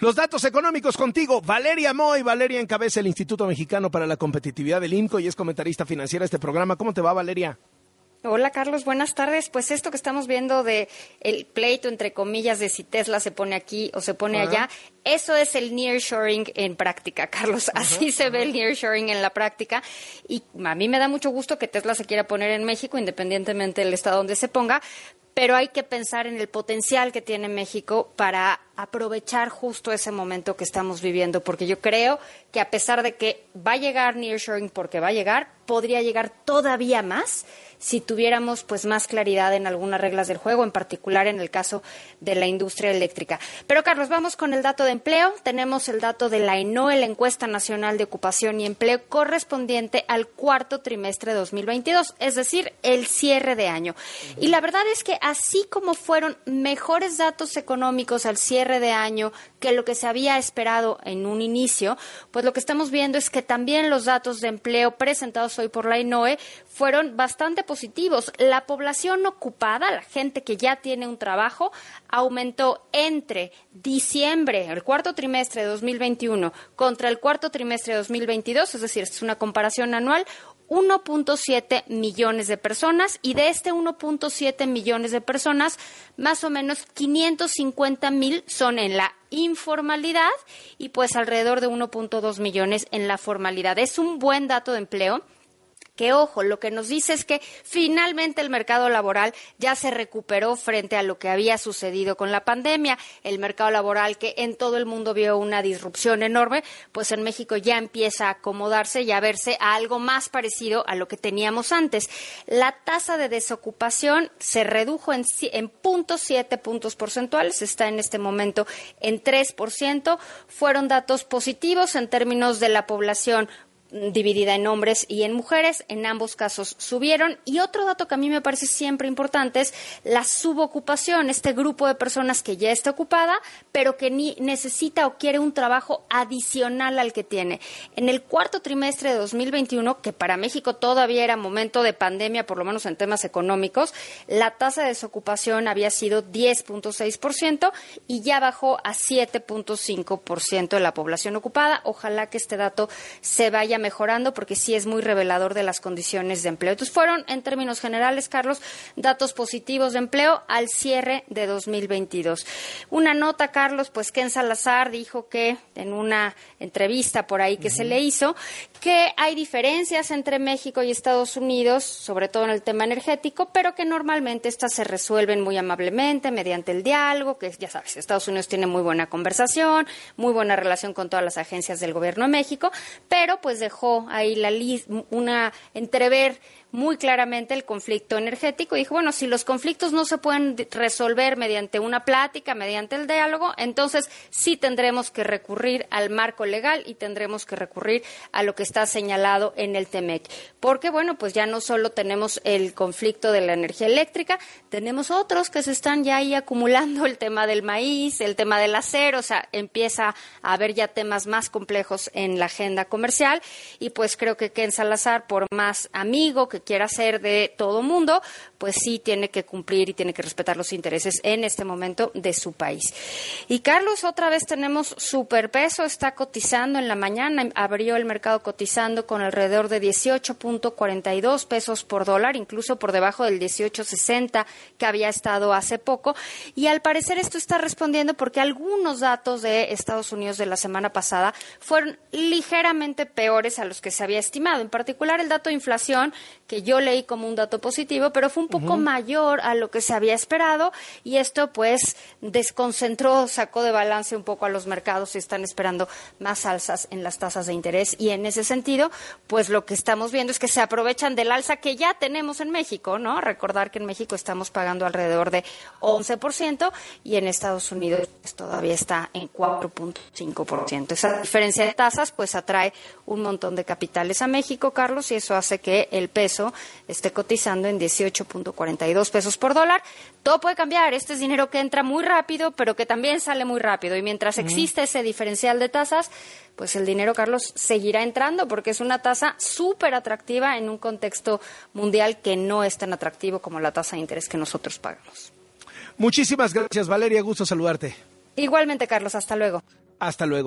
Los datos económicos contigo, Valeria Moy. Valeria encabeza el Instituto Mexicano para la Competitividad del IMCO y es comentarista financiera de este programa. ¿Cómo te va, Valeria? Hola Carlos, buenas tardes. Pues esto que estamos viendo de el pleito entre comillas de si Tesla se pone aquí o se pone allá, eso es el nearshoring en práctica, Carlos. Así se ve el nearshoring en la práctica y a mí me da mucho gusto que Tesla se quiera poner en México independientemente del estado donde se ponga, pero hay que pensar en el potencial que tiene México para aprovechar justo ese momento que estamos viviendo, porque yo creo que a pesar de que va a llegar nearshoring porque va a llegar, podría llegar todavía más si tuviéramos pues más claridad en algunas reglas del juego, en particular en el caso de la industria eléctrica. Pero Carlos, vamos con el dato de empleo. Tenemos el dato de la ENOE, la encuesta nacional de ocupación y empleo correspondiente al cuarto trimestre de 2022, es decir, el cierre de año. Y la verdad es que así como fueron mejores datos económicos al cierre de año que lo que se había esperado en un inicio, pues lo que estamos viendo es que también los datos de empleo presentados hoy por la ENOE fueron bastante positivos. La población ocupada, la gente que ya tiene un trabajo, aumentó entre diciembre, el cuarto trimestre de 2021, contra el cuarto trimestre de 2022, es decir, es una comparación anual, 1.7 millones de personas y de este 1.7 millones de personas, más o menos 550 mil son en la informalidad y pues alrededor de 1.2 millones en la formalidad. Es un buen dato de empleo que ojo, lo que nos dice es que finalmente el mercado laboral ya se recuperó frente a lo que había sucedido con la pandemia. El mercado laboral que en todo el mundo vio una disrupción enorme, pues en México ya empieza a acomodarse y a verse a algo más parecido a lo que teníamos antes. La tasa de desocupación se redujo en, en siete puntos porcentuales, está en este momento en 3%. Fueron datos positivos en términos de la población dividida en hombres y en mujeres. En ambos casos subieron. Y otro dato que a mí me parece siempre importante es la subocupación, este grupo de personas que ya está ocupada, pero que ni necesita o quiere un trabajo adicional al que tiene. En el cuarto trimestre de 2021, que para México todavía era momento de pandemia, por lo menos en temas económicos, la tasa de desocupación había sido 10.6% y ya bajó a 7.5% de la población ocupada. Ojalá que este dato se vaya mejorando porque sí es muy revelador de las condiciones de empleo. Entonces fueron, en términos generales, Carlos, datos positivos de empleo al cierre de 2022. Una nota, Carlos, pues Ken Salazar dijo que en una entrevista por ahí que se le hizo, que hay diferencias entre México y Estados Unidos, sobre todo en el tema energético, pero que normalmente estas se resuelven muy amablemente mediante el diálogo, que ya sabes, Estados Unidos tiene muy buena conversación, muy buena relación con todas las agencias del gobierno de México, pero pues dejó ahí la una entrever muy claramente el conflicto energético y dijo, bueno, si los conflictos no se pueden resolver mediante una plática, mediante el diálogo, entonces sí tendremos que recurrir al marco legal y tendremos que recurrir a lo que está señalado en el TEMEC. Porque, bueno, pues ya no solo tenemos el conflicto de la energía eléctrica, tenemos otros que se están ya ahí acumulando, el tema del maíz, el tema del acero, o sea, empieza a haber ya temas más complejos en la agenda comercial y pues creo que Ken Salazar, por más amigo que quiera ser de todo mundo, pues sí tiene que cumplir y tiene que respetar los intereses en este momento de su país. Y Carlos, otra vez tenemos superpeso, está cotizando en la mañana, abrió el mercado cotizando con alrededor de 18.42 pesos por dólar, incluso por debajo del 18.60 que había estado hace poco. Y al parecer esto está respondiendo porque algunos datos de Estados Unidos de la semana pasada fueron ligeramente peores a los que se había estimado. En particular el dato de inflación que yo leí como un dato positivo, pero fue un poco mayor a lo que se había esperado y esto pues desconcentró, sacó de balance un poco a los mercados y están esperando más alzas en las tasas de interés y en ese sentido pues lo que estamos viendo es que se aprovechan del alza que ya tenemos en México, ¿no? Recordar que en México estamos pagando alrededor de 11% y en Estados Unidos pues, todavía está en 4.5%. Esa diferencia de tasas pues atrae un montón de capitales a México, Carlos, y eso hace que el peso esté cotizando en 18.42 pesos por dólar. Todo puede cambiar. Este es dinero que entra muy rápido, pero que también sale muy rápido. Y mientras existe ese diferencial de tasas, pues el dinero, Carlos, seguirá entrando porque es una tasa súper atractiva en un contexto mundial que no es tan atractivo como la tasa de interés que nosotros pagamos. Muchísimas gracias, Valeria. Gusto saludarte. Igualmente, Carlos. Hasta luego. Hasta luego.